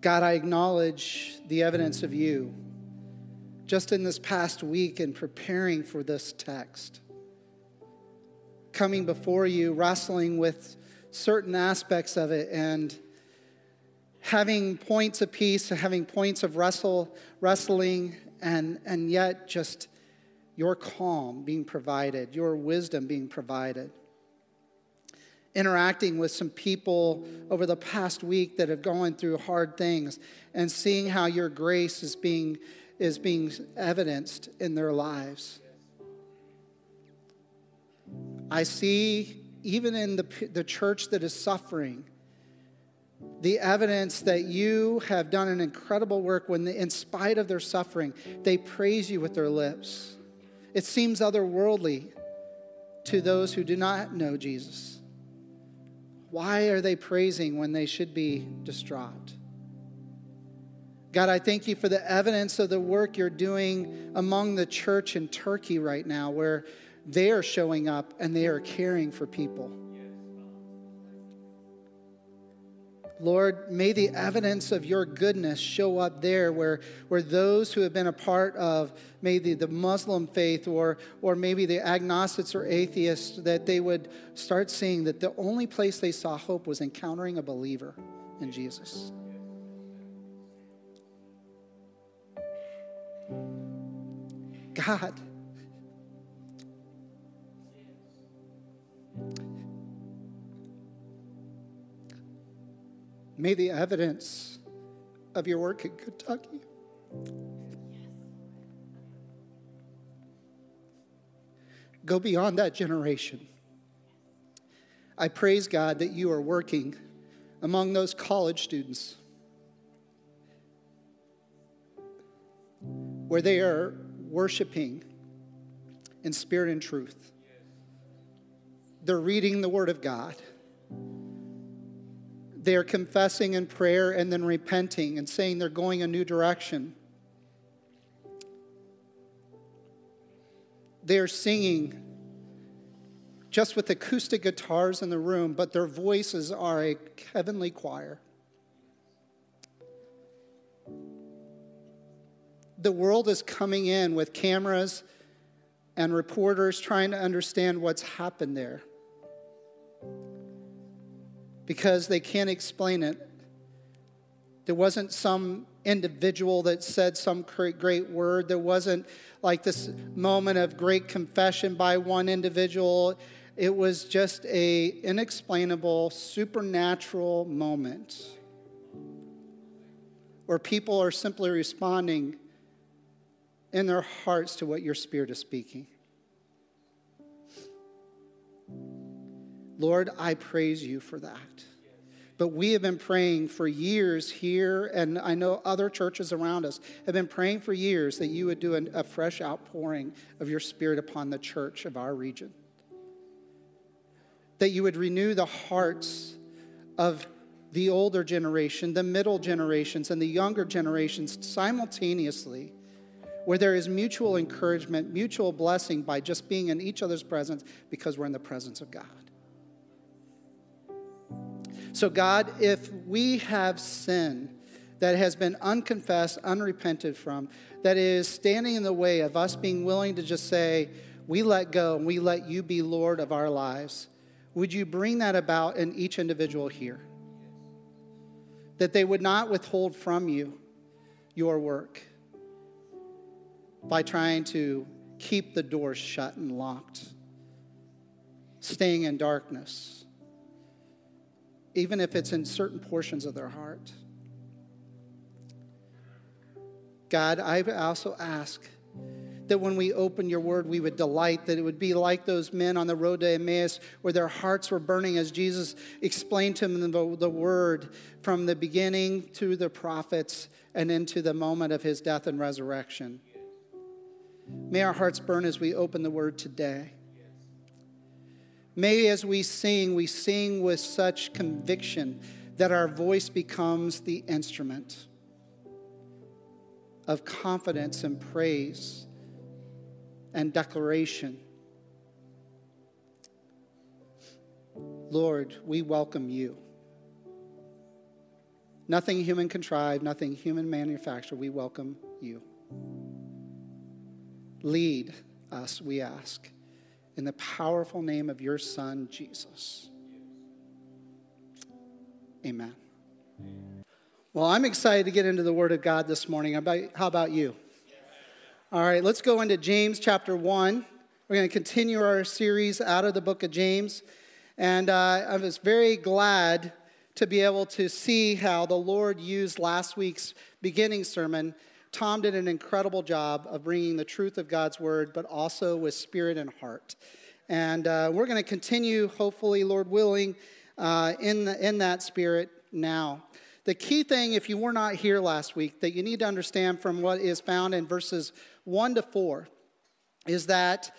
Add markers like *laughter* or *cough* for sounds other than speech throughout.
God, I acknowledge the evidence of you just in this past week in preparing for this text. Coming before you, wrestling with certain aspects of it, and having points of peace, having points of wrestle, wrestling, and, and yet just your calm being provided, your wisdom being provided. Interacting with some people over the past week that have gone through hard things and seeing how your grace is being, is being evidenced in their lives. I see, even in the, the church that is suffering, the evidence that you have done an incredible work when, in spite of their suffering, they praise you with their lips. It seems otherworldly to those who do not know Jesus. Why are they praising when they should be distraught? God, I thank you for the evidence of the work you're doing among the church in Turkey right now, where they are showing up and they are caring for people. Lord, may the evidence of your goodness show up there where, where those who have been a part of maybe the Muslim faith or, or maybe the agnostics or atheists, that they would start seeing that the only place they saw hope was encountering a believer in Jesus. God, May the evidence of your work in Kentucky go beyond that generation. I praise God that you are working among those college students where they are worshiping in spirit and truth. They're reading the Word of God. They are confessing in prayer and then repenting and saying they're going a new direction. They are singing just with acoustic guitars in the room, but their voices are a heavenly choir. The world is coming in with cameras and reporters trying to understand what's happened there because they can't explain it. There wasn't some individual that said some great word. There wasn't like this moment of great confession by one individual. It was just a inexplainable supernatural moment where people are simply responding in their hearts to what your spirit is speaking. Lord, I praise you for that. But we have been praying for years here, and I know other churches around us have been praying for years that you would do a fresh outpouring of your spirit upon the church of our region. That you would renew the hearts of the older generation, the middle generations, and the younger generations simultaneously, where there is mutual encouragement, mutual blessing by just being in each other's presence because we're in the presence of God. So, God, if we have sin that has been unconfessed, unrepented from, that is standing in the way of us being willing to just say, we let go and we let you be Lord of our lives, would you bring that about in each individual here? That they would not withhold from you your work by trying to keep the doors shut and locked, staying in darkness even if it's in certain portions of their heart. God, I also ask that when we open your word, we would delight, that it would be like those men on the road to Emmaus where their hearts were burning as Jesus explained to them the, the word from the beginning to the prophets and into the moment of his death and resurrection. May our hearts burn as we open the word today. May, as we sing, we sing with such conviction that our voice becomes the instrument of confidence and praise and declaration. Lord, we welcome you. Nothing human contrived, nothing human manufactured. We welcome you. Lead us, we ask, in the powerful name of your Son, Jesus. Amen. Well, I'm excited to get into the Word of God this morning. How about you? All right, let's go into James chapter 1. We're going to continue our series out of the book of James. And uh, I was very glad to be able to see how the Lord used last week's beginning sermon. Tom did an incredible job of bringing the truth of God's word, but also with spirit and heart. And uh, we're going to continue, hopefully, Lord willing, uh, in, the, in that spirit now. The key thing, if you were not here last week, that you need to understand from what is found in verses 1 to 4 is that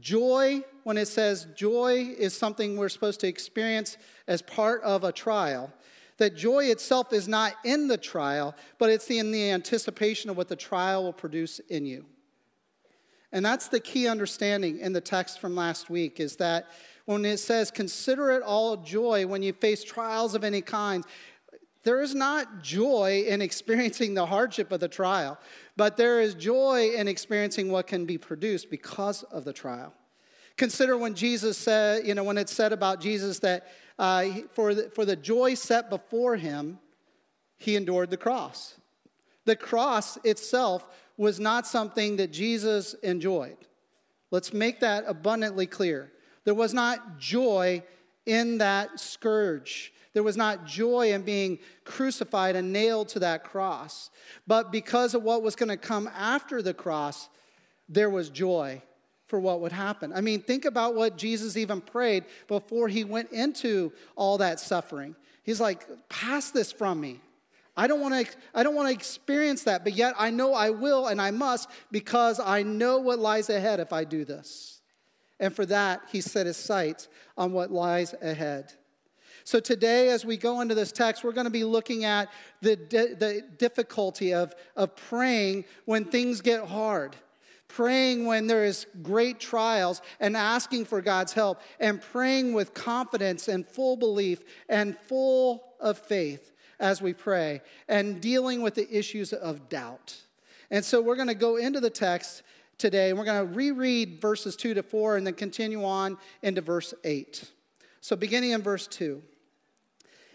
joy, when it says joy is something we're supposed to experience as part of a trial, that joy itself is not in the trial, but it's in the anticipation of what the trial will produce in you. And that's the key understanding in the text from last week is that when it says, consider it all joy when you face trials of any kind, there is not joy in experiencing the hardship of the trial, but there is joy in experiencing what can be produced because of the trial. Consider when Jesus said, you know, when it's said about Jesus that uh, for, the, for the joy set before him, he endured the cross. The cross itself was not something that Jesus enjoyed. Let's make that abundantly clear. There was not joy in that scourge. There was not joy in being crucified and nailed to that cross. But because of what was going to come after the cross, there was joy for what would happen. I mean, think about what Jesus even prayed before he went into all that suffering. He's like, Pass this from me. I don't want to I don't want to experience that, but yet I know I will and I must because I know what lies ahead if I do this. And for that, he set his sights on what lies ahead. So, today, as we go into this text, we're going to be looking at the, the difficulty of, of praying when things get hard, praying when there is great trials, and asking for God's help, and praying with confidence and full belief and full of faith as we pray, and dealing with the issues of doubt. And so, we're going to go into the text today, and we're going to reread verses 2 to 4 and then continue on into verse 8. So, beginning in verse 2.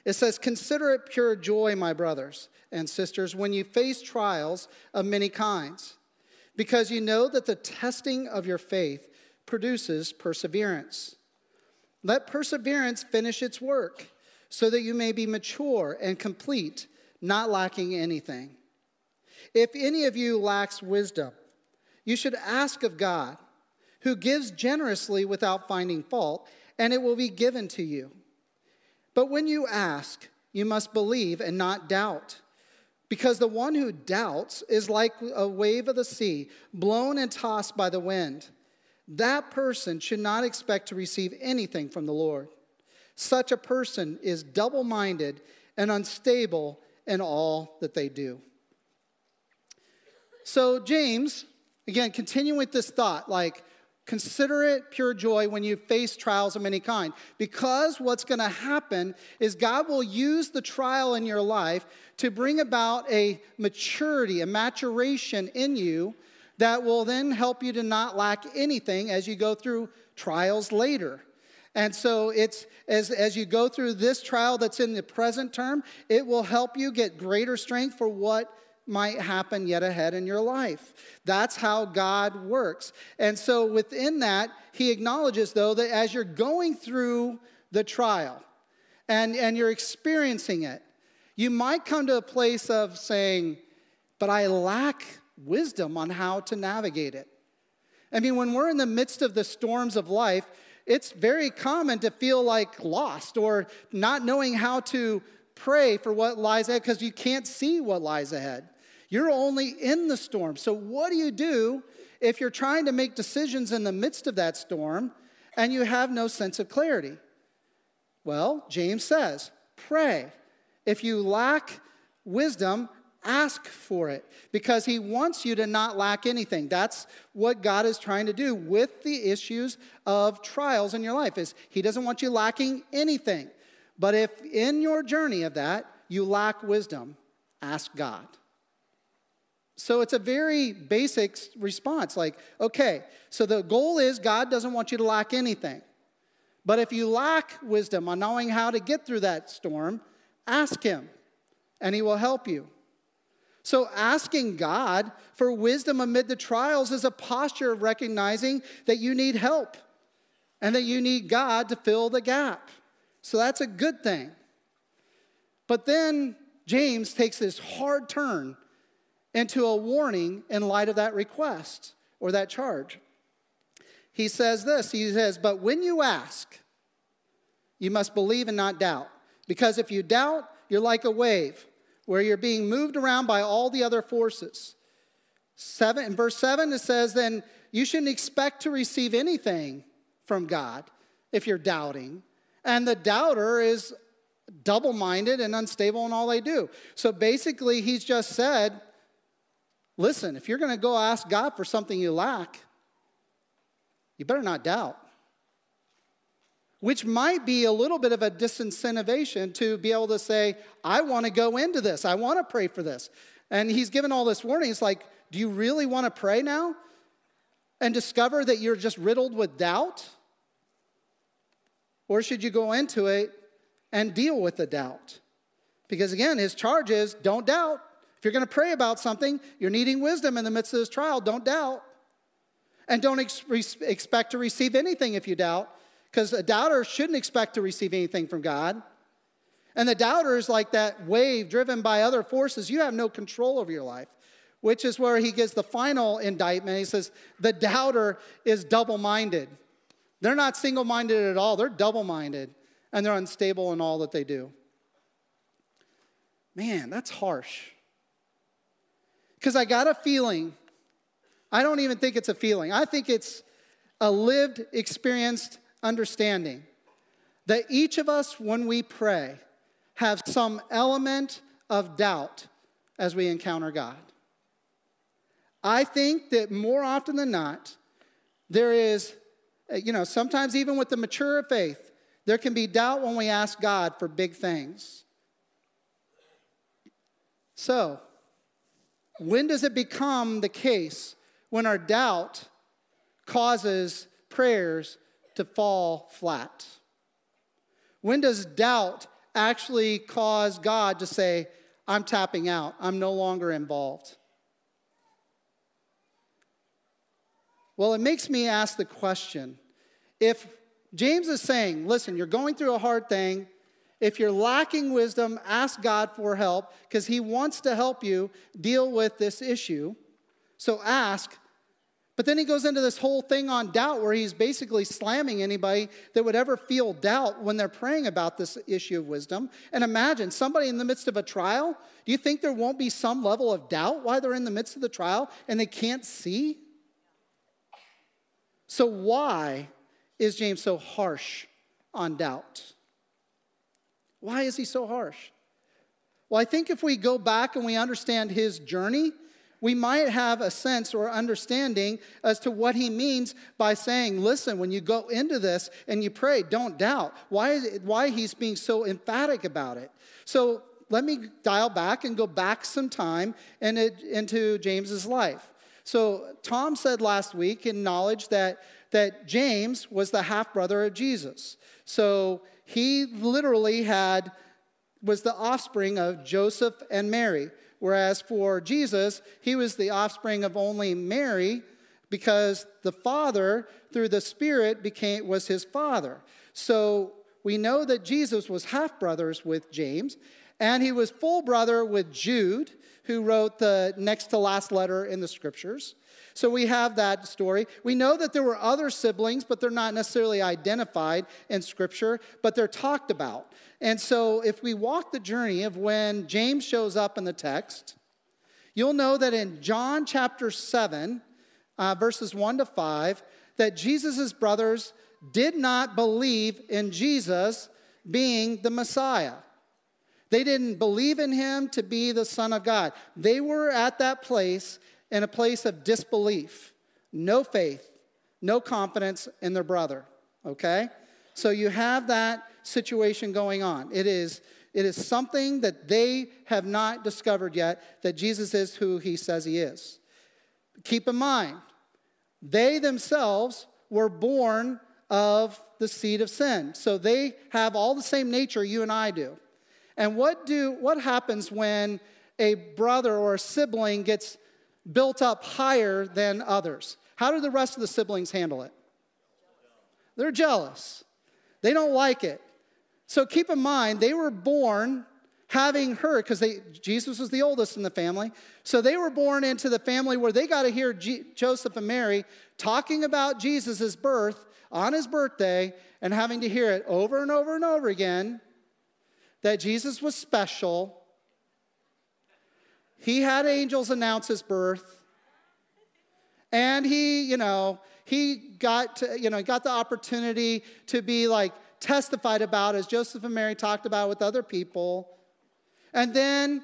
It says, Consider it pure joy, my brothers and sisters, when you face trials of many kinds, because you know that the testing of your faith produces perseverance. Let perseverance finish its work, so that you may be mature and complete, not lacking anything. If any of you lacks wisdom, you should ask of God, who gives generously without finding fault, and it will be given to you. But when you ask, you must believe and not doubt. Because the one who doubts is like a wave of the sea, blown and tossed by the wind. That person should not expect to receive anything from the Lord. Such a person is double minded and unstable in all that they do. So, James, again, continuing with this thought, like, Consider it pure joy when you face trials of any kind. Because what's going to happen is God will use the trial in your life to bring about a maturity, a maturation in you that will then help you to not lack anything as you go through trials later. And so it's as, as you go through this trial that's in the present term, it will help you get greater strength for what might happen yet ahead in your life. That's how God works. And so within that, he acknowledges, though, that as you're going through the trial and, and you're experiencing it, you might come to a place of saying, but I lack wisdom on how to navigate it. I mean, when we're in the midst of the storms of life, it's very common to feel like lost or not knowing how to pray for what lies ahead because you can't see what lies ahead. You're only in the storm. So, what do you do if you're trying to make decisions in the midst of that storm and you have no sense of clarity? Well, James says, pray. If you lack wisdom, ask for it because he wants you to not lack anything that's what god is trying to do with the issues of trials in your life is he doesn't want you lacking anything but if in your journey of that you lack wisdom, ask God. So it's a very basic response like, okay, so the goal is God doesn't want you to lack anything. But if you lack wisdom on knowing how to get through that storm, ask Him and He will help you. So, asking God for wisdom amid the trials is a posture of recognizing that you need help and that you need God to fill the gap. So, that's a good thing. But then James takes this hard turn into a warning in light of that request or that charge. He says this He says, But when you ask, you must believe and not doubt. Because if you doubt, you're like a wave where you're being moved around by all the other forces. Seven, in verse 7, it says, Then you shouldn't expect to receive anything from God if you're doubting. And the doubter is double minded and unstable in all they do. So basically, he's just said, Listen, if you're going to go ask God for something you lack, you better not doubt which might be a little bit of a disincentivation to be able to say, I want to go into this, I want to pray for this. And he's given all this warning. It's like, do you really want to pray now? And discover that you're just riddled with doubt? Or should you go into it and deal with the doubt? Because again, his charge is don't doubt. If you're going to pray about something, you're needing wisdom in the midst of this trial, don't doubt. And don't ex- expect to receive anything if you doubt because a doubter shouldn't expect to receive anything from God. And the doubter is like that wave driven by other forces. You have no control over your life, which is where he gives the final indictment. He says, The doubter is double minded. They're not single minded at all, they're double minded, and they're unstable in all that they do. Man, that's harsh. Because I got a feeling, I don't even think it's a feeling, I think it's a lived, experienced understanding that each of us, when we pray, have some element of doubt as we encounter God. I think that more often than not, there is, you know, sometimes even with the mature faith, there can be doubt when we ask God for big things. So, when does it become the case when our doubt causes prayers to fall flat? When does doubt actually cause God to say, I'm tapping out, I'm no longer involved? Well, it makes me ask the question if James is saying, listen, you're going through a hard thing. If you're lacking wisdom, ask God for help because He wants to help you deal with this issue. So ask, but then he goes into this whole thing on doubt where he's basically slamming anybody that would ever feel doubt when they're praying about this issue of wisdom. And imagine somebody in the midst of a trial, do you think there won't be some level of doubt while they're in the midst of the trial and they can't see? So, why is James so harsh on doubt? Why is he so harsh? Well, I think if we go back and we understand his journey, we might have a sense or understanding as to what he means by saying, listen, when you go into this and you pray, don't doubt. Why, is it, why he's being so emphatic about it. So let me dial back and go back some time in it, into James's life. So Tom said last week in knowledge that, that James was the half brother of Jesus. So he literally had was the offspring of Joseph and Mary. Whereas for Jesus, he was the offspring of only Mary because the Father, through the Spirit, became, was his father. So we know that Jesus was half brothers with James, and he was full brother with Jude, who wrote the next to last letter in the scriptures. So we have that story. We know that there were other siblings, but they're not necessarily identified in scripture, but they're talked about. And so, if we walk the journey of when James shows up in the text, you'll know that in John chapter 7, uh, verses 1 to 5, that Jesus' brothers did not believe in Jesus being the Messiah. They didn't believe in him to be the Son of God. They were at that place in a place of disbelief, no faith, no confidence in their brother, okay? So you have that situation going on. It is, It is something that they have not discovered yet that Jesus is who he says he is. Keep in mind, they themselves were born of the seed of sin. So they have all the same nature you and I do. And what do what happens when a brother or a sibling gets built up higher than others? How do the rest of the siblings handle it? They're jealous. They don't like it. So keep in mind, they were born having heard, because Jesus was the oldest in the family. So they were born into the family where they got to hear G, Joseph and Mary talking about Jesus' birth on his birthday and having to hear it over and over and over again that Jesus was special. He had angels announce his birth. And he, you know, he got to, you know, he got the opportunity to be like testified about as Joseph and Mary talked about with other people. And then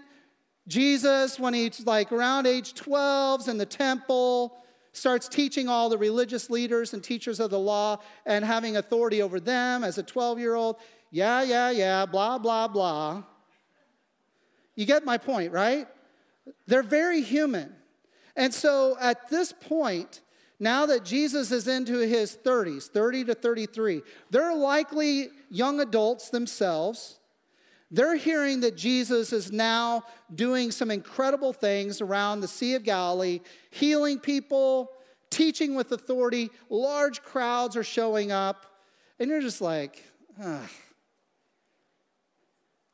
Jesus, when he's like around age 12 in the temple, starts teaching all the religious leaders and teachers of the law and having authority over them as a 12 year old. Yeah, yeah, yeah, blah, blah, blah. You get my point, right? They're very human. And so at this point, now that Jesus is into his 30s, 30 to 33, they're likely young adults themselves. They're hearing that Jesus is now doing some incredible things around the Sea of Galilee, healing people, teaching with authority. Large crowds are showing up. And you're just like, ah,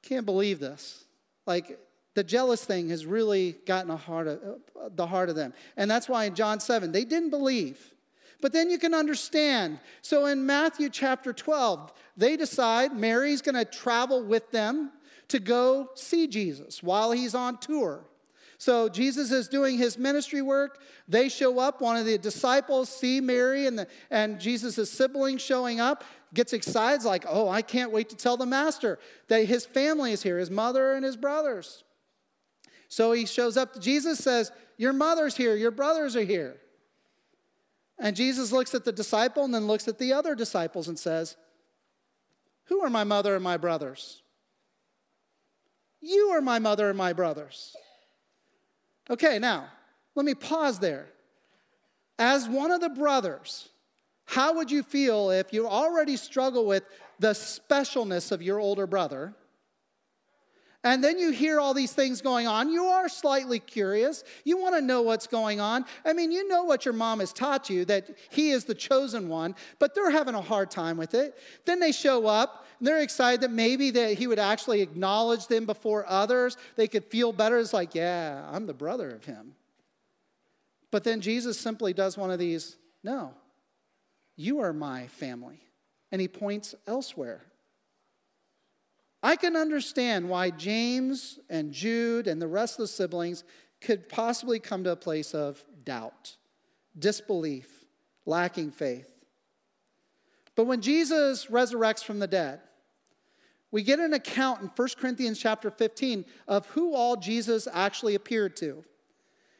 can't believe this. Like, the jealous thing has really gotten heart of, uh, the heart of them. And that's why in John 7, they didn't believe. But then you can understand. So in Matthew chapter 12, they decide Mary's going to travel with them to go see Jesus while he's on tour. So Jesus is doing his ministry work. They show up. One of the disciples see Mary and, the, and Jesus' siblings showing up, gets excited, like, oh, I can't wait to tell the master that his family is here, his mother and his brothers. So he shows up. Jesus says, Your mother's here, your brothers are here. And Jesus looks at the disciple and then looks at the other disciples and says, Who are my mother and my brothers? You are my mother and my brothers. Okay, now, let me pause there. As one of the brothers, how would you feel if you already struggle with the specialness of your older brother? And then you hear all these things going on. You are slightly curious. You want to know what's going on. I mean, you know what your mom has taught you that he is the chosen one, but they're having a hard time with it. Then they show up and they're excited that maybe that he would actually acknowledge them before others. They could feel better. It's like, yeah, I'm the brother of him. But then Jesus simply does one of these no, you are my family. And he points elsewhere. I can understand why James and Jude and the rest of the siblings could possibly come to a place of doubt, disbelief, lacking faith. But when Jesus resurrects from the dead, we get an account in 1 Corinthians chapter 15 of who all Jesus actually appeared to.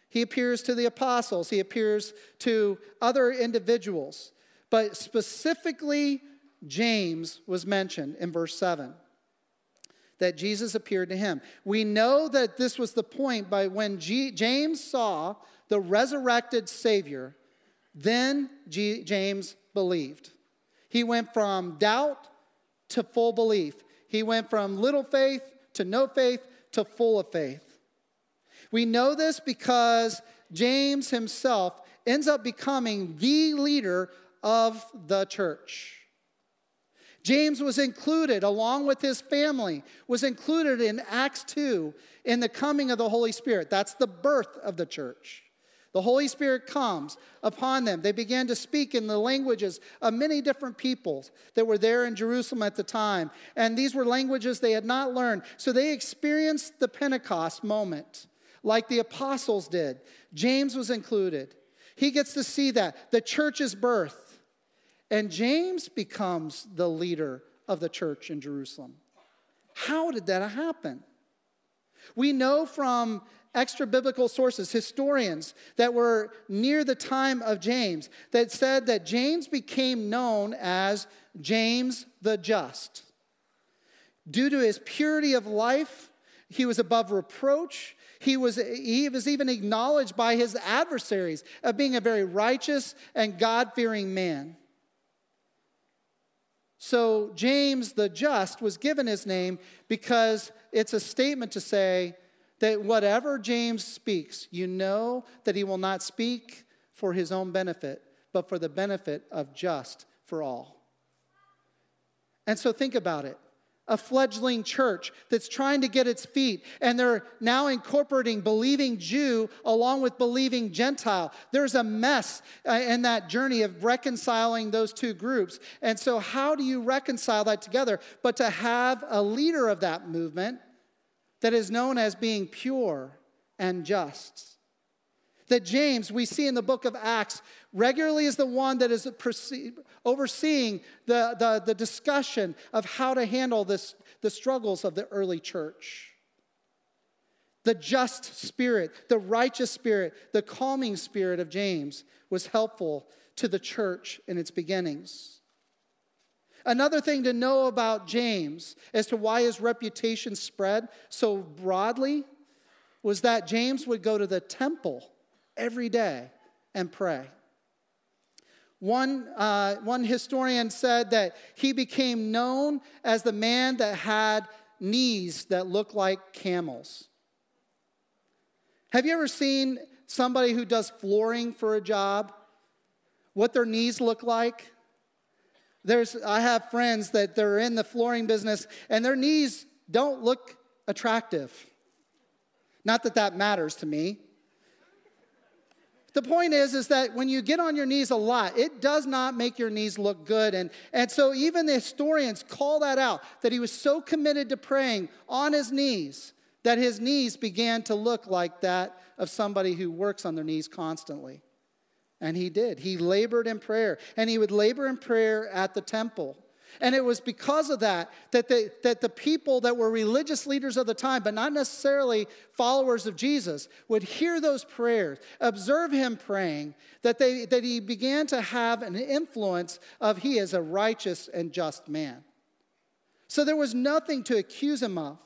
He appears to the apostles, he appears to other individuals, but specifically James was mentioned in verse 7 that Jesus appeared to him. We know that this was the point by when G- James saw the resurrected Savior, then G- James believed. He went from doubt to full belief. He went from little faith to no faith to full of faith. We know this because James himself ends up becoming the leader of the church. James was included, along with his family, was included in Acts 2 in the coming of the Holy Spirit. That's the birth of the church. The Holy Spirit comes upon them. They began to speak in the languages of many different peoples that were there in Jerusalem at the time. And these were languages they had not learned. So they experienced the Pentecost moment like the apostles did. James was included. He gets to see that. The church's birth. And James becomes the leader of the church in Jerusalem. How did that happen? We know from extra biblical sources, historians that were near the time of James, that said that James became known as James the Just. Due to his purity of life, he was above reproach. He was, he was even acknowledged by his adversaries of being a very righteous and God fearing man. So, James the just was given his name because it's a statement to say that whatever James speaks, you know that he will not speak for his own benefit, but for the benefit of just for all. And so, think about it a fledgling church that's trying to get its feet, and they're now incorporating believing Jew along with believing Gentile. There's a mess uh, in that journey of reconciling those two groups. And so, how do you reconcile that together? But to have a leader of that movement that is known as being pure and just that James, we see in the book of Acts, regularly is the one that is overseeing the, the, the discussion of how to handle this, the struggles of the early church. The just spirit, the righteous spirit, the calming spirit of James was helpful to the church in its beginnings. Another thing to know about James as to why his reputation spread so broadly was that James would go to the temple every day and pray. One, uh, one historian said that he became known as the man that had knees that looked like camels. Have you ever seen somebody who does flooring for a job? What their knees look like? There's, I have friends that they're in the flooring business and their knees don't look attractive. Not that that matters to me. The point is, is that when you get on your knees a lot, it does not make your knees look good. And, and so even the historians call that out, that he was so committed to praying on his knees that his knees began to look like that of somebody who works on their knees constantly. And he did. He labored in prayer. And he would labor in prayer at the temple. And it was because of that that the, that the people that were religious leaders of the time, but not necessarily followers of Jesus, would hear those prayers, observe him praying, that, they, that he began to have an influence of he is a righteous and just man. So there was nothing to accuse him of.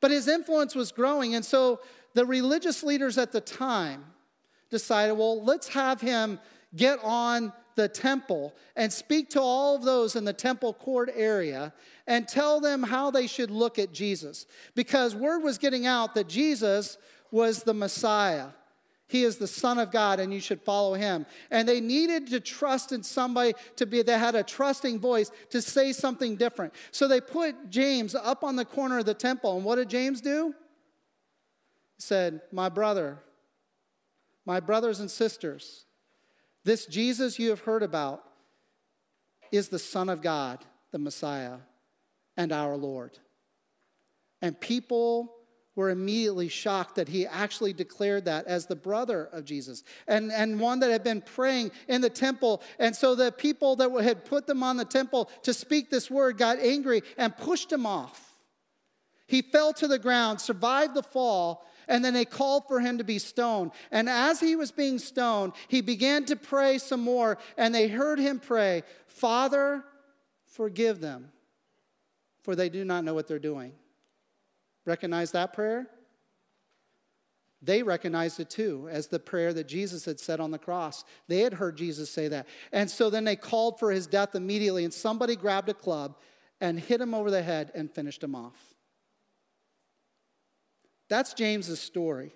But his influence was growing. And so the religious leaders at the time decided, well, let's have him get on the temple and speak to all of those in the temple court area and tell them how they should look at Jesus. Because word was getting out that Jesus was the Messiah. He is the Son of God, and you should follow him. And they needed to trust in somebody to be, that had a trusting voice to say something different. So they put James up on the corner of the temple. And what did James do? He said, My brother, my brothers and sisters, this Jesus you have heard about is the Son of God, the Messiah, and our Lord. And people were immediately shocked that he actually declared that as the brother of Jesus and, and one that had been praying in the temple. And so the people that had put them on the temple to speak this word got angry and pushed him off. He fell to the ground, survived the fall, and then they called for him to be stoned. And as he was being stoned, he began to pray some more, and they heard him pray, Father, forgive them, for they do not know what they're doing. Recognize that prayer? They recognized it too as the prayer that Jesus had said on the cross. They had heard Jesus say that. And so then they called for his death immediately, and somebody grabbed a club and hit him over the head and finished him off. That's James's story.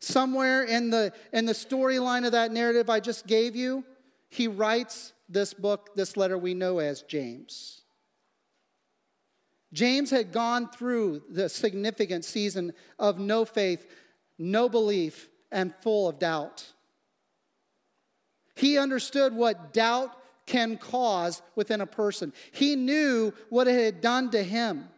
Somewhere in the, in the storyline of that narrative I just gave you, he writes this book, this letter we know as James. James had gone through the significant season of no faith, no belief, and full of doubt. He understood what doubt can cause within a person. He knew what it had done to him.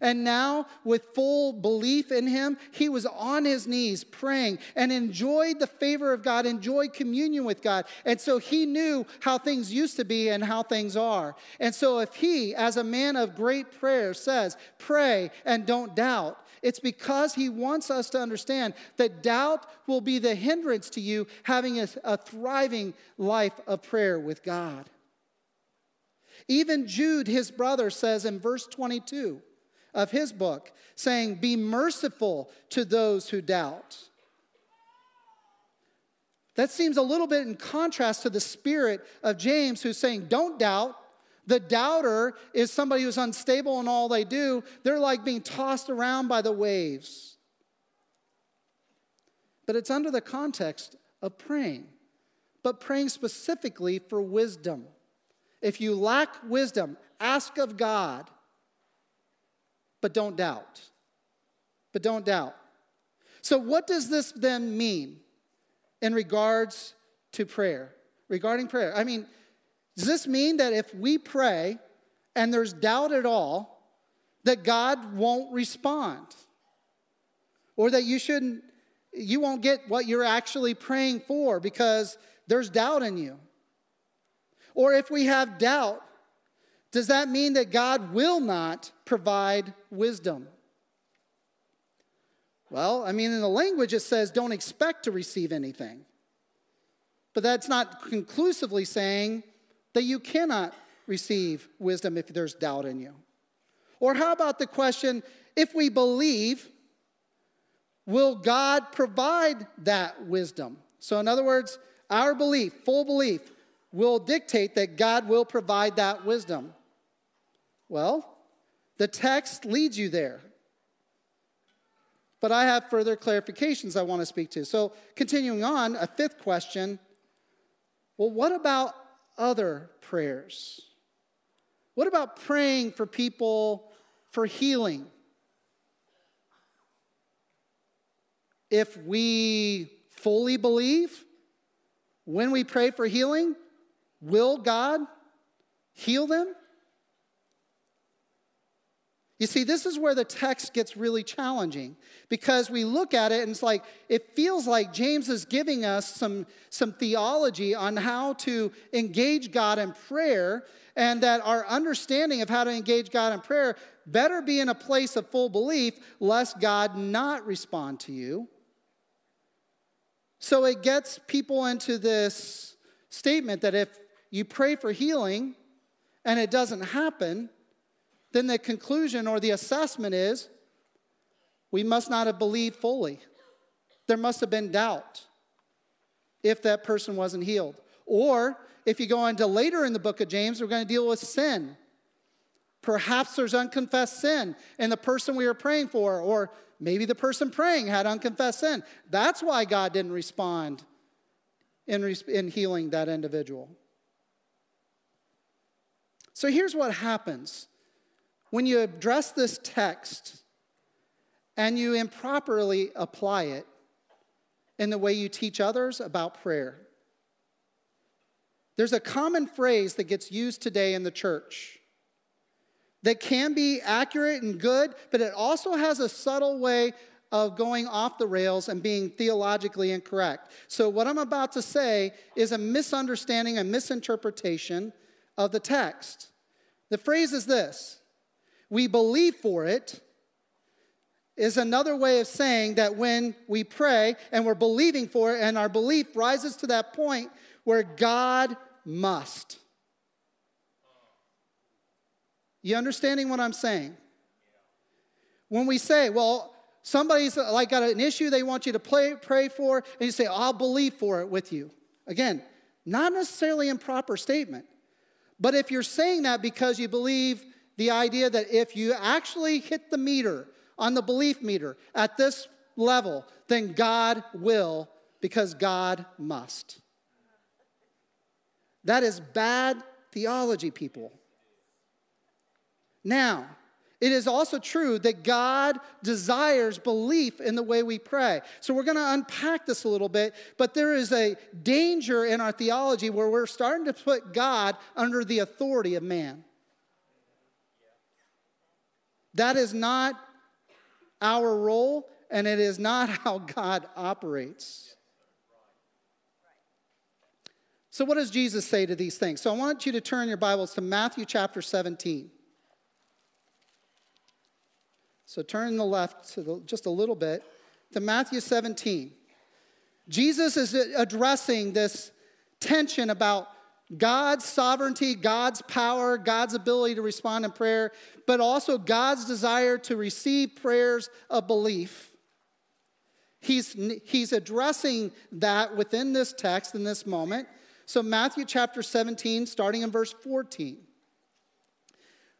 And now, with full belief in him, he was on his knees praying and enjoyed the favor of God, enjoyed communion with God. And so he knew how things used to be and how things are. And so, if he, as a man of great prayer, says, Pray and don't doubt, it's because he wants us to understand that doubt will be the hindrance to you having a, a thriving life of prayer with God. Even Jude, his brother, says in verse 22 of his book, saying, Be merciful to those who doubt. That seems a little bit in contrast to the spirit of James, who's saying, Don't doubt. The doubter is somebody who's unstable in all they do. They're like being tossed around by the waves. But it's under the context of praying, but praying specifically for wisdom. If you lack wisdom, ask of God, but don't doubt. But don't doubt. So, what does this then mean in regards to prayer? Regarding prayer, I mean, does this mean that if we pray and there's doubt at all, that God won't respond? Or that you shouldn't, you won't get what you're actually praying for because there's doubt in you? Or if we have doubt, does that mean that God will not provide wisdom? Well, I mean, in the language it says don't expect to receive anything. But that's not conclusively saying that you cannot receive wisdom if there's doubt in you. Or how about the question if we believe, will God provide that wisdom? So, in other words, our belief, full belief, will dictate that God will provide that wisdom. Well, the text leads you there. But I have further clarifications I want to speak to. So, continuing on, a fifth question well, what about other prayers? What about praying for people for healing? If we fully believe when we pray for healing, will God heal them? You see, this is where the text gets really challenging because we look at it and it's like, it feels like James is giving us some, some theology on how to engage God in prayer, and that our understanding of how to engage God in prayer better be in a place of full belief, lest God not respond to you. So it gets people into this statement that if you pray for healing and it doesn't happen, then the conclusion or the assessment is we must not have believed fully. There must have been doubt if that person wasn't healed. Or if you go into later in the book of James, we're going to deal with sin. Perhaps there's unconfessed sin in the person we were praying for, or maybe the person praying had unconfessed sin. That's why God didn't respond in, in healing that individual. So here's what happens when you address this text and you improperly apply it in the way you teach others about prayer, there's a common phrase that gets used today in the church that can be accurate and good, but it also has a subtle way of going off the rails and being theologically incorrect. So, what I'm about to say is a misunderstanding, a misinterpretation of the text. The phrase is this we believe for it is another way of saying that when we pray and we're believing for it, and our belief rises to that point where God must. You understanding what I'm saying? When we say, well, somebody's like got an issue they want you to pray, pray for, and you say, I'll believe for it with you. Again, not necessarily improper statement. But if you're saying that because you believe the idea that if you actually hit the meter on the belief meter at this level, then God will because God must. That is bad theology, people. Now, it is also true that God desires belief in the way we pray. So we're going to unpack this a little bit, but there is a danger in our theology where we're starting to put God under the authority of man. That is not our role, and it is not *laughs* how God operates. So, what does Jesus say to these things? So, I want you to turn your Bibles to Matthew chapter 17. So, turn the left to the, just a little bit to Matthew 17. Jesus is addressing this tension about God's sovereignty, God's power, God's ability to respond in prayer, but also God's desire to receive prayers of belief. He's, he's addressing that within this text in this moment. So, Matthew chapter 17, starting in verse 14.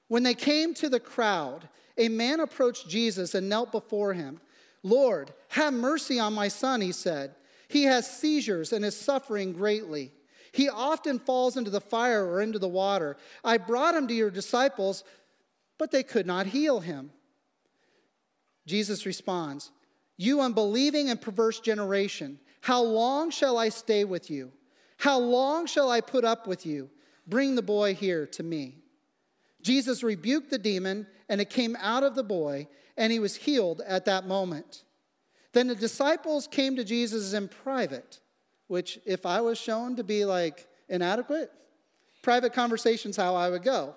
When they came to the crowd, a man approached Jesus and knelt before him. Lord, have mercy on my son, he said. He has seizures and is suffering greatly. He often falls into the fire or into the water. I brought him to your disciples, but they could not heal him. Jesus responds, You unbelieving and perverse generation, how long shall I stay with you? How long shall I put up with you? Bring the boy here to me. Jesus rebuked the demon, and it came out of the boy, and he was healed at that moment. Then the disciples came to Jesus in private which if I was shown to be like inadequate, private conversations how I would go.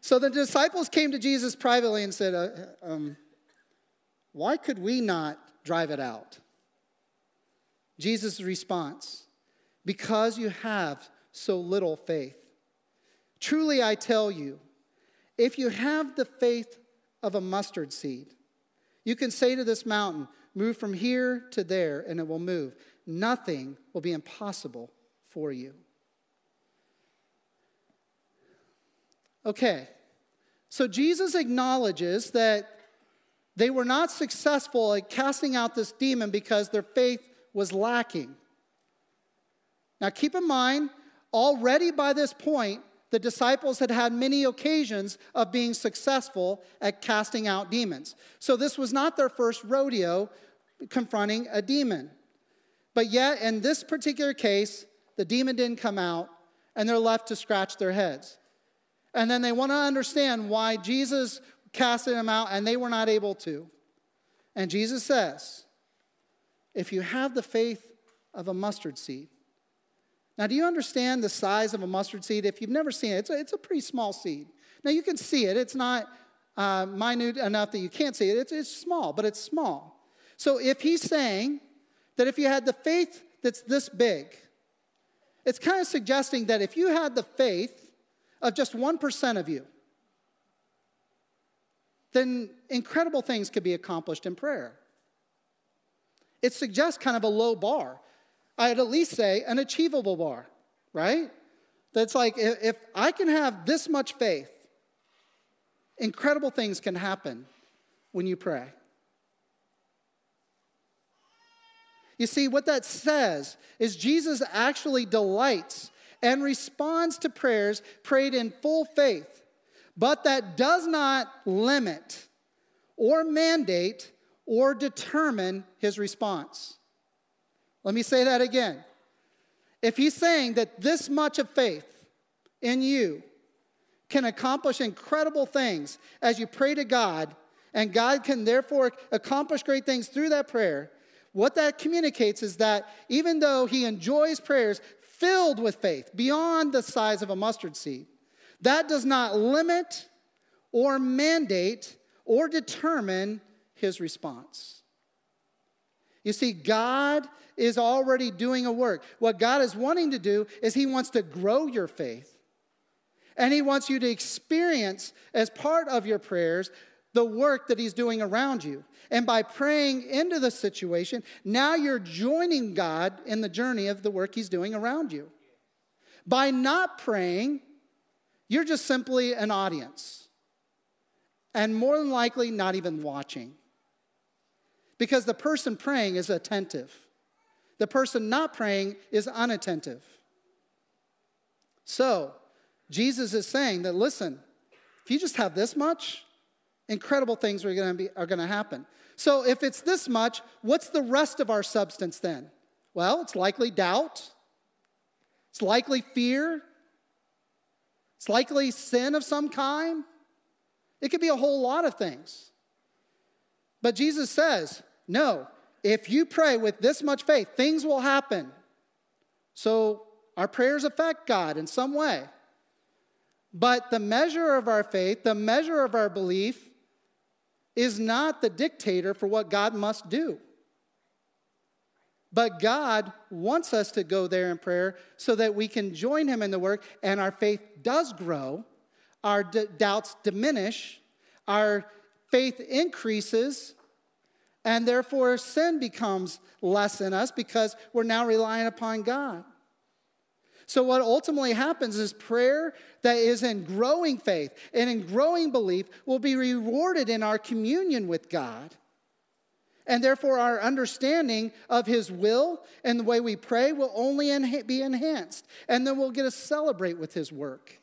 So the disciples came to Jesus privately and said, uh, um, Why could we not drive it out? Jesus' response, Because you have so little faith. Truly, I tell you, if you have the faith of a mustard seed, you can say to this mountain, Move from here to there, and it will move nothing will be impossible for you. Okay, so Jesus acknowledges that they were not successful at casting out this demon because their faith was lacking. Now, keep in mind, already by this point, the disciples had had many occasions of being successful at casting out demons. So, this was not their first rodeo confronting a demon. But yet, in this particular case, the demon didn't come out, and they're left to scratch their heads. And then they want to understand why Jesus casted them out and they were not able to. And Jesus says, if you have the faith of a mustard seed, now, do you understand the size of a mustard seed? If you've never seen it, it's a, it's a pretty small seed. Now, you can see it. It's not uh, minute enough that you can't see it. It's, it's small, but it's small. So, if he's saying that if you had the faith that's this big, it's kind of suggesting that if you had the faith of just 1% of you, then incredible things could be accomplished in prayer. It suggests kind of a low bar. I'd at least say an achievable bar, right? That's like if I can have this much faith, incredible things can happen when you pray. You see, what that says is Jesus actually delights and responds to prayers prayed in full faith, but that does not limit or mandate or determine his response. Let me say that again. If he's saying that this much of faith in you can accomplish incredible things as you pray to God, and God can therefore accomplish great things through that prayer, what that communicates is that even though he enjoys prayers filled with faith beyond the size of a mustard seed, that does not limit or mandate or determine his response. You see, God is already doing a work. What God is wanting to do is He wants to grow your faith. And He wants you to experience, as part of your prayers, the work that He's doing around you. And by praying into the situation, now you're joining God in the journey of the work He's doing around you. By not praying, you're just simply an audience. And more than likely, not even watching. Because the person praying is attentive, the person not praying is unattentive. So, Jesus is saying that listen, if you just have this much, incredible things are going to be are going to happen. So if it's this much, what's the rest of our substance then? Well, it's likely doubt. It's likely fear. It's likely sin of some kind. It could be a whole lot of things. But Jesus says, no, if you pray with this much faith, things will happen. So our prayers affect God in some way. But the measure of our faith, the measure of our belief, is not the dictator for what God must do. But God wants us to go there in prayer so that we can join Him in the work and our faith does grow, our d- doubts diminish, our faith increases, and therefore sin becomes less in us because we're now relying upon God. So, what ultimately happens is prayer that is in growing faith and in growing belief will be rewarded in our communion with God. And therefore, our understanding of His will and the way we pray will only be enhanced. And then we'll get to celebrate with His work.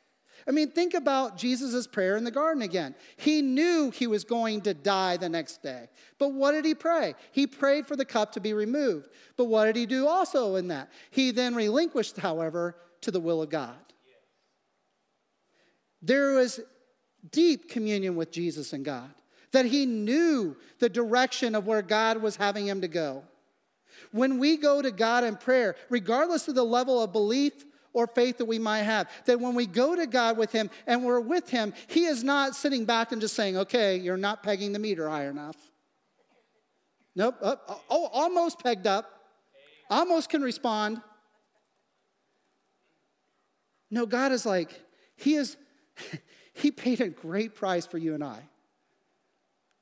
I mean, think about Jesus' prayer in the garden again. He knew he was going to die the next day. But what did he pray? He prayed for the cup to be removed. But what did he do also in that? He then relinquished, however, to the will of God. There was deep communion with Jesus and God, that he knew the direction of where God was having him to go. When we go to God in prayer, regardless of the level of belief or faith that we might have. That when we go to God with Him and we're with Him, He is not sitting back and just saying, okay, you're not pegging the meter high enough. Nope. Oh, oh almost pegged up. Almost can respond. No, God is like, He is, *laughs* He paid a great price for you and I.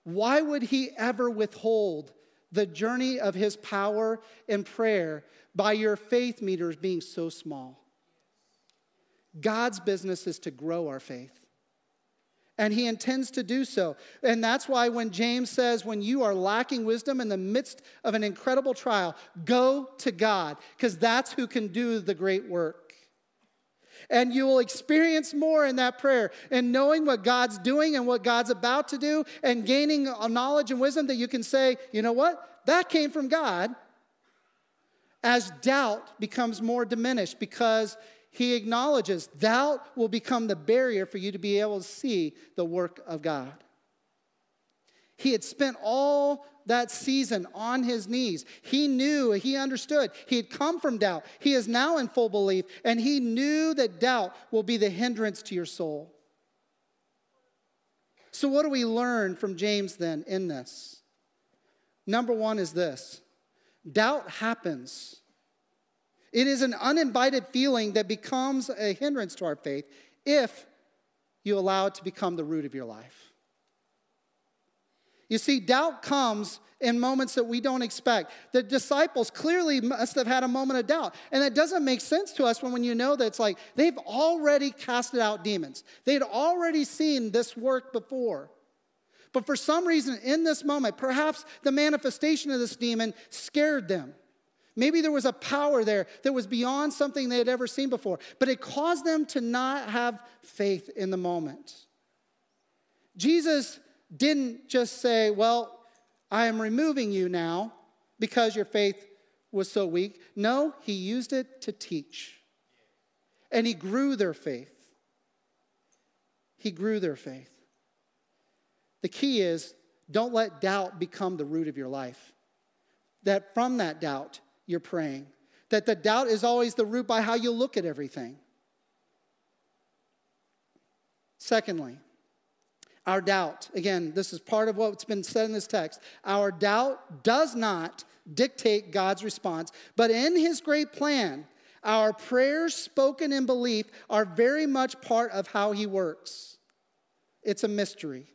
Why would He ever withhold the journey of His power and prayer by your faith meters being so small? God's business is to grow our faith. And he intends to do so. And that's why when James says, when you are lacking wisdom in the midst of an incredible trial, go to God, because that's who can do the great work. And you will experience more in that prayer and knowing what God's doing and what God's about to do and gaining a knowledge and wisdom that you can say, you know what? That came from God. As doubt becomes more diminished because he acknowledges doubt will become the barrier for you to be able to see the work of God. He had spent all that season on his knees. He knew, he understood. He had come from doubt. He is now in full belief, and he knew that doubt will be the hindrance to your soul. So, what do we learn from James then in this? Number one is this doubt happens it is an uninvited feeling that becomes a hindrance to our faith if you allow it to become the root of your life. You see, doubt comes in moments that we don't expect. The disciples clearly must have had a moment of doubt. And it doesn't make sense to us when, when you know that it's like they've already casted out demons, they'd already seen this work before. But for some reason, in this moment, perhaps the manifestation of this demon scared them. Maybe there was a power there that was beyond something they had ever seen before, but it caused them to not have faith in the moment. Jesus didn't just say, Well, I am removing you now because your faith was so weak. No, he used it to teach. And he grew their faith. He grew their faith. The key is don't let doubt become the root of your life. That from that doubt, you're praying. That the doubt is always the root by how you look at everything. Secondly, our doubt, again, this is part of what's been said in this text. Our doubt does not dictate God's response, but in His great plan, our prayers spoken in belief are very much part of how He works. It's a mystery.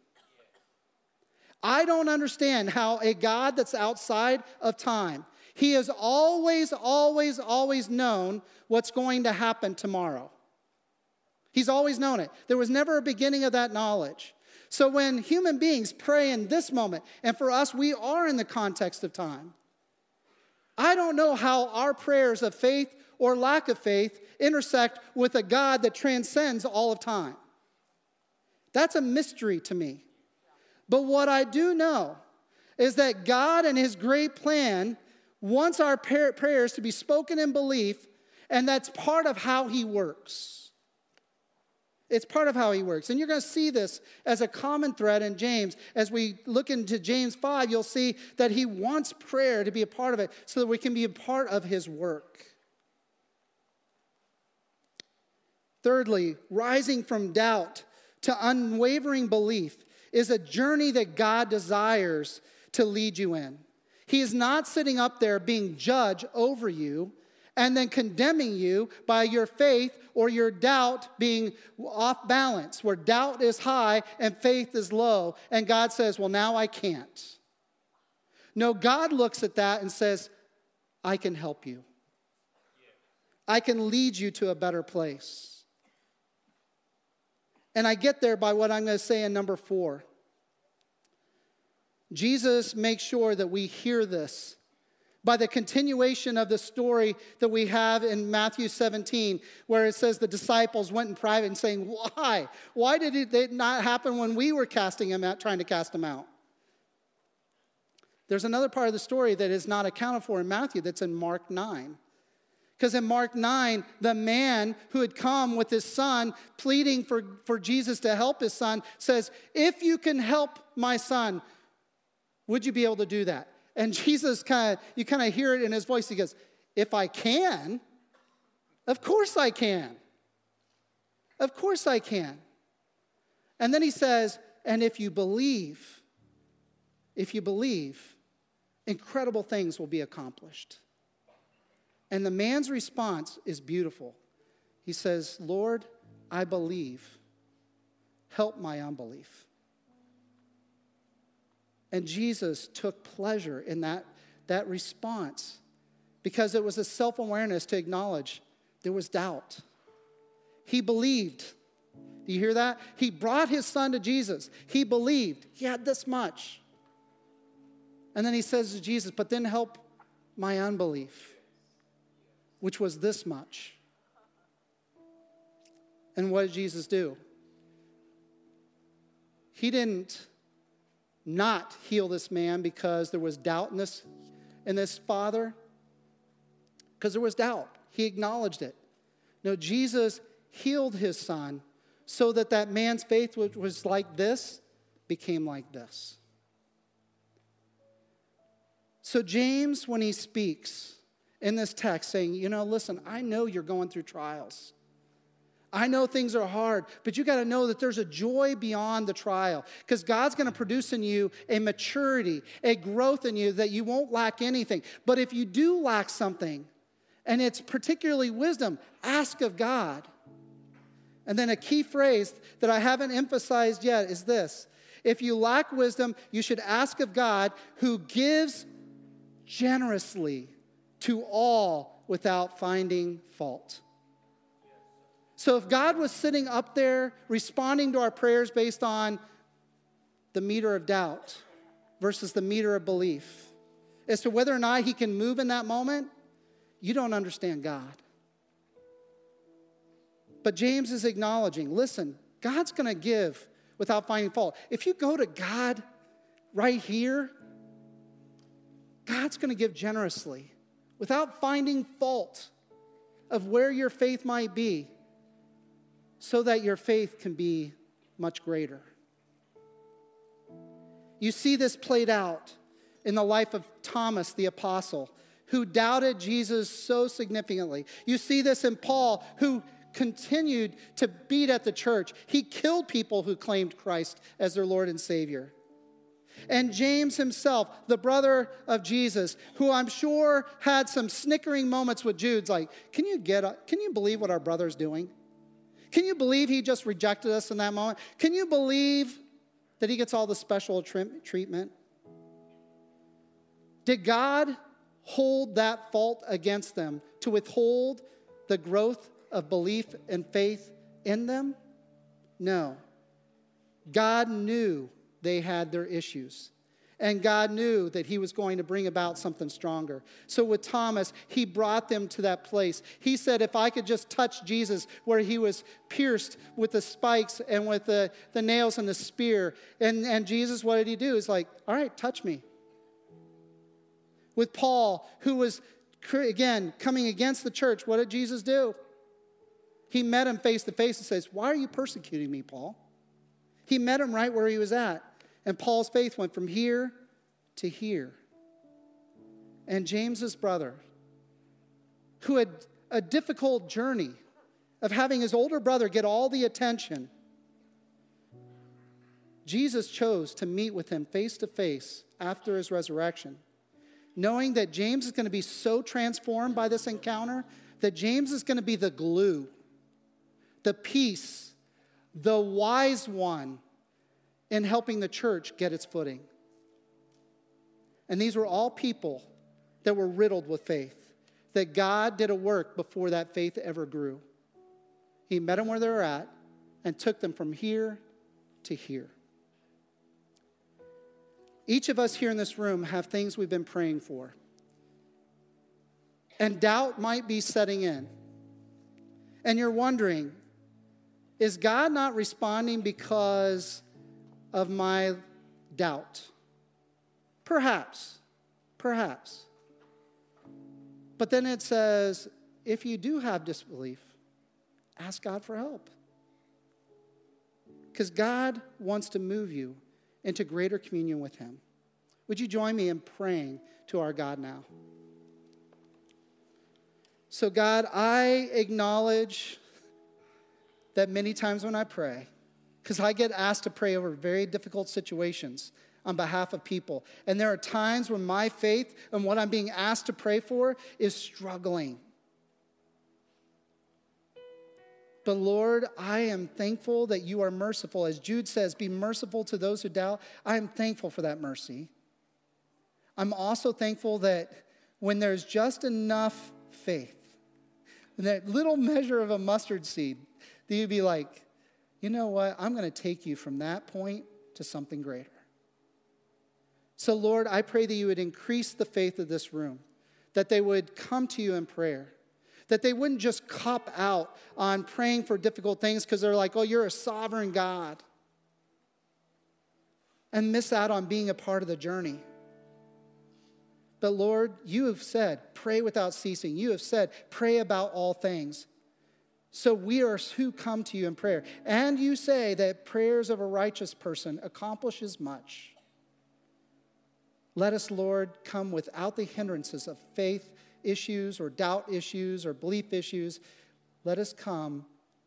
I don't understand how a God that's outside of time, he has always, always, always known what's going to happen tomorrow. He's always known it. There was never a beginning of that knowledge. So when human beings pray in this moment, and for us, we are in the context of time, I don't know how our prayers of faith or lack of faith intersect with a God that transcends all of time. That's a mystery to me. But what I do know is that God and His great plan wants our prayers to be spoken in belief, and that's part of how He works. It's part of how he works. And you're going to see this as a common thread in James. As we look into James 5, you'll see that he wants prayer to be a part of it so that we can be a part of his work. Thirdly, rising from doubt to unwavering belief is a journey that God desires to lead you in. He is not sitting up there being judge over you and then condemning you by your faith or your doubt being off balance, where doubt is high and faith is low. And God says, Well, now I can't. No, God looks at that and says, I can help you. I can lead you to a better place. And I get there by what I'm going to say in number four. Jesus makes sure that we hear this by the continuation of the story that we have in Matthew 17, where it says the disciples went in private and saying, Why? Why did it not happen when we were casting him out, trying to cast him out? There's another part of the story that is not accounted for in Matthew that's in Mark 9. Because in Mark 9, the man who had come with his son, pleading for, for Jesus to help his son, says, If you can help my son, would you be able to do that? And Jesus kind of, you kind of hear it in his voice. He goes, If I can, of course I can. Of course I can. And then he says, And if you believe, if you believe, incredible things will be accomplished. And the man's response is beautiful. He says, Lord, I believe. Help my unbelief. And Jesus took pleasure in that, that response because it was a self awareness to acknowledge there was doubt. He believed. Do you hear that? He brought his son to Jesus. He believed. He had this much. And then he says to Jesus, But then help my unbelief, which was this much. And what did Jesus do? He didn't not heal this man because there was doubt in this, in this father? Because there was doubt. He acknowledged it. No, Jesus healed his son so that that man's faith, which was like this, became like this. So, James, when he speaks in this text, saying, You know, listen, I know you're going through trials. I know things are hard, but you got to know that there's a joy beyond the trial because God's going to produce in you a maturity, a growth in you that you won't lack anything. But if you do lack something, and it's particularly wisdom, ask of God. And then a key phrase that I haven't emphasized yet is this if you lack wisdom, you should ask of God who gives generously to all without finding fault. So if God was sitting up there responding to our prayers based on the meter of doubt versus the meter of belief as to whether or not he can move in that moment, you don't understand God. But James is acknowledging listen, God's going to give without finding fault. If you go to God right here, God's going to give generously without finding fault of where your faith might be so that your faith can be much greater. You see this played out in the life of Thomas the apostle, who doubted Jesus so significantly. You see this in Paul, who continued to beat at the church. He killed people who claimed Christ as their Lord and Savior. And James himself, the brother of Jesus, who I'm sure had some snickering moments with Jude's like, can you get can you believe what our brother's doing? Can you believe he just rejected us in that moment? Can you believe that he gets all the special treatment? Did God hold that fault against them to withhold the growth of belief and faith in them? No. God knew they had their issues. And God knew that he was going to bring about something stronger. So with Thomas, he brought them to that place. He said, If I could just touch Jesus where he was pierced with the spikes and with the, the nails and the spear. And, and Jesus, what did he do? He's like, All right, touch me. With Paul, who was, again, coming against the church, what did Jesus do? He met him face to face and says, Why are you persecuting me, Paul? He met him right where he was at. And Paul's faith went from here to here. And James's brother, who had a difficult journey of having his older brother get all the attention, Jesus chose to meet with him face to face after his resurrection. knowing that James is going to be so transformed by this encounter that James is going to be the glue, the peace, the wise one in helping the church get its footing. And these were all people that were riddled with faith, that God did a work before that faith ever grew. He met them where they were at and took them from here to here. Each of us here in this room have things we've been praying for. And doubt might be setting in. And you're wondering, is God not responding because of my doubt? Perhaps, perhaps. But then it says, if you do have disbelief, ask God for help. Because God wants to move you into greater communion with Him. Would you join me in praying to our God now? So, God, I acknowledge that many times when I pray, because I get asked to pray over very difficult situations on behalf of people. And there are times when my faith and what I'm being asked to pray for is struggling. But Lord, I am thankful that you are merciful. As Jude says, be merciful to those who doubt. I am thankful for that mercy. I'm also thankful that when there's just enough faith, that little measure of a mustard seed, that you'd be like, you know what? I'm going to take you from that point to something greater. So, Lord, I pray that you would increase the faith of this room, that they would come to you in prayer, that they wouldn't just cop out on praying for difficult things because they're like, oh, you're a sovereign God, and miss out on being a part of the journey. But Lord, you have said, pray without ceasing. You have said, pray about all things. So we are who come to you in prayer. And you say that prayers of a righteous person accomplishes much. Let us, Lord, come without the hindrances of faith issues or doubt issues or belief issues. Let us come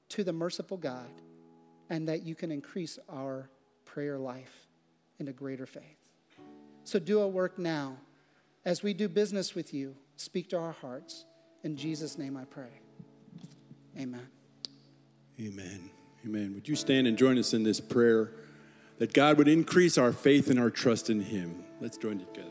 to the merciful God and that you can increase our prayer life into greater faith. So do a work now. As we do business with you, speak to our hearts. In Jesus' name I pray. Amen. Amen. Amen. Would you stand and join us in this prayer that God would increase our faith and our trust in Him? Let's join together.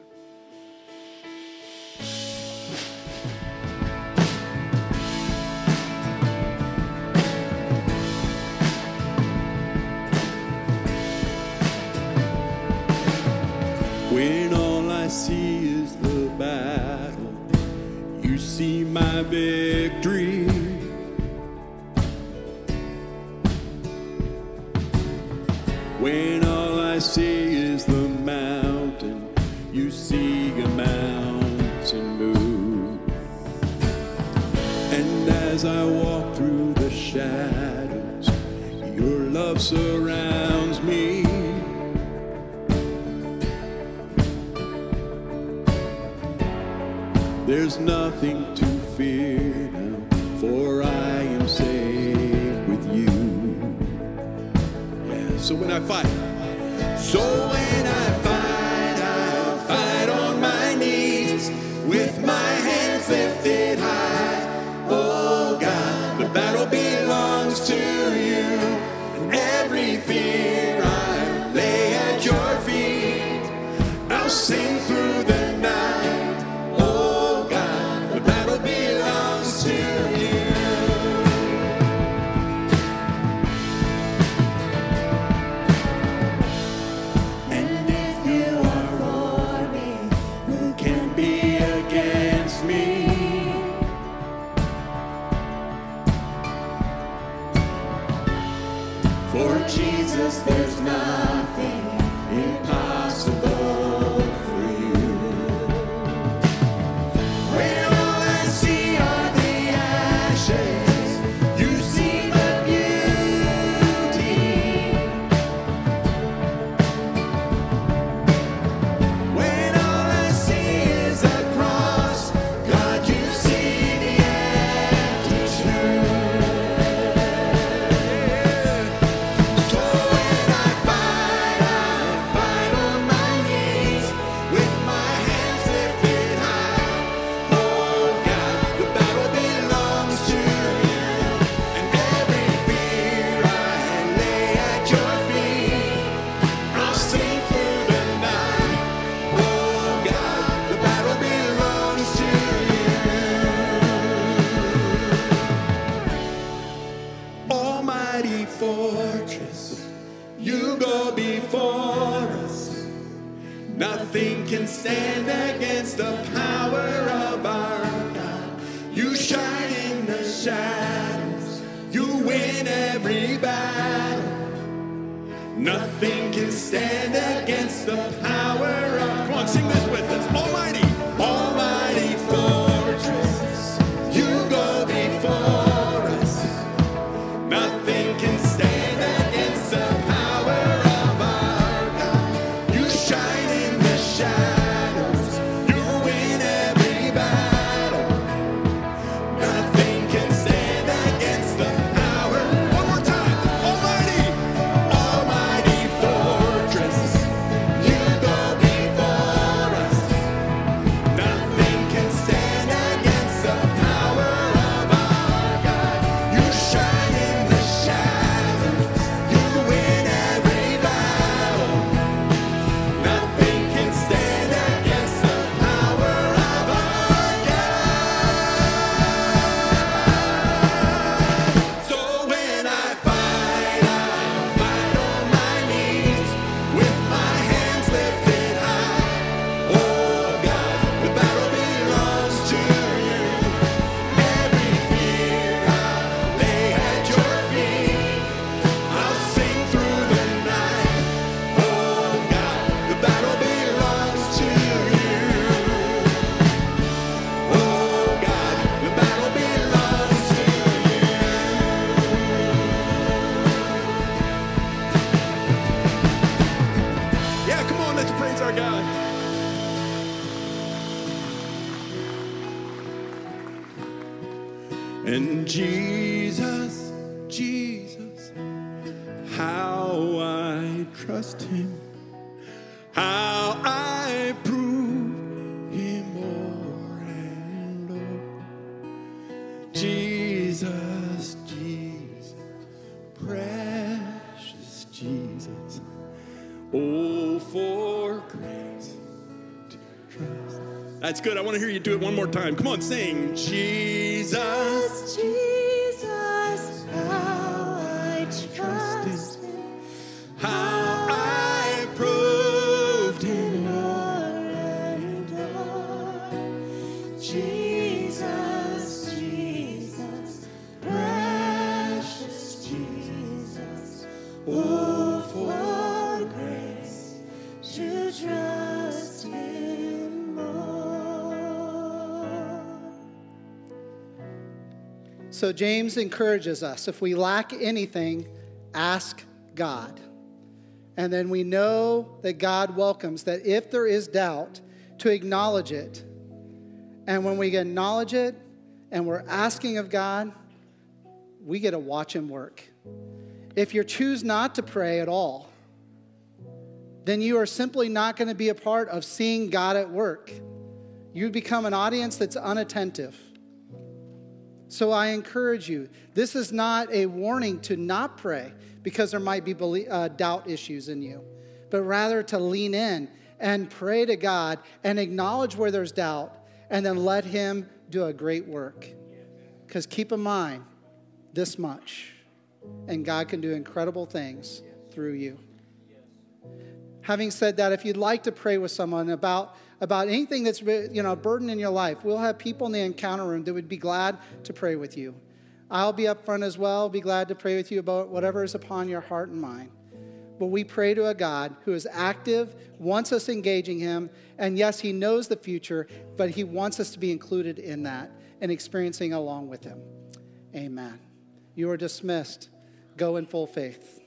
When all I see is the battle, you see my victory. Surrounds me. There's nothing to fear now, for I am safe with you. Yeah, so when I fight, so when That's good. I want to hear you do it one more time. Come on, sing. Jesus. Jesus, So James encourages us if we lack anything, ask God. And then we know that God welcomes that if there is doubt, to acknowledge it. And when we acknowledge it and we're asking of God, we get to watch Him work. If you choose not to pray at all, then you are simply not going to be a part of seeing God at work. You become an audience that's unattentive. So I encourage you, this is not a warning to not pray because there might be belie- uh, doubt issues in you, but rather to lean in and pray to God and acknowledge where there's doubt and then let Him do a great work. Because keep in mind this much, and God can do incredible things through you. Having said that, if you'd like to pray with someone about, about anything that's you know, a burden in your life, we'll have people in the encounter room that would be glad to pray with you. I'll be up front as well, be glad to pray with you about whatever is upon your heart and mind. But we pray to a God who is active, wants us engaging Him, and yes, He knows the future, but He wants us to be included in that and experiencing along with Him. Amen. You are dismissed. Go in full faith.